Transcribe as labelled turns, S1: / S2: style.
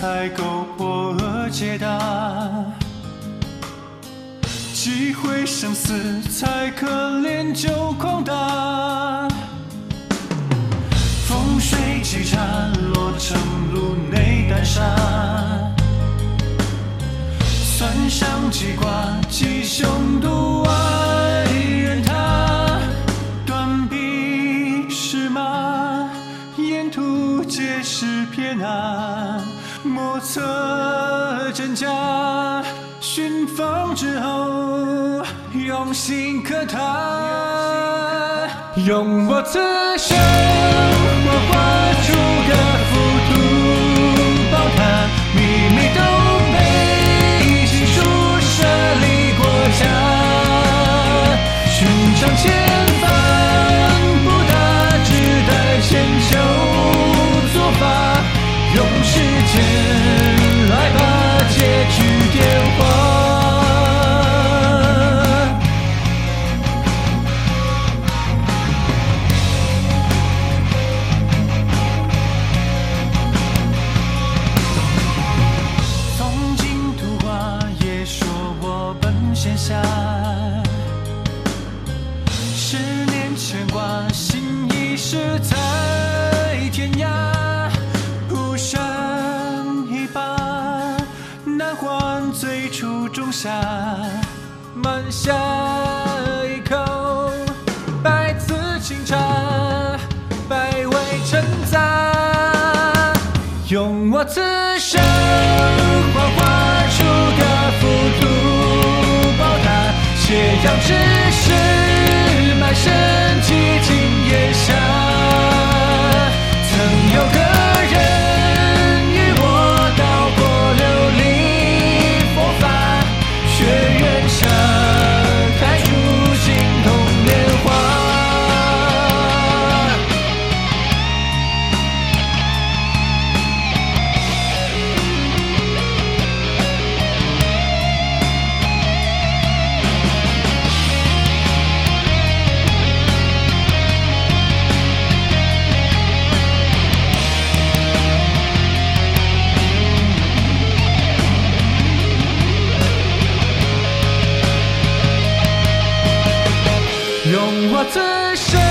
S1: 才够破解答。几会生死才可练就狂谈。风水起禅落成路内丹砂。算上机关吉凶度外人他。断臂是马，沿途皆是偏安、莫测真假。寻访之后，用心可谈，用我此生我化用时间来把结局点化。从今图画也说我本闲暇，十年牵挂，心已是在天涯。最初种下。慢下一口百次清茶，百味陈杂。用我此生幻化出个浮屠宝塔，斜阳之用我此生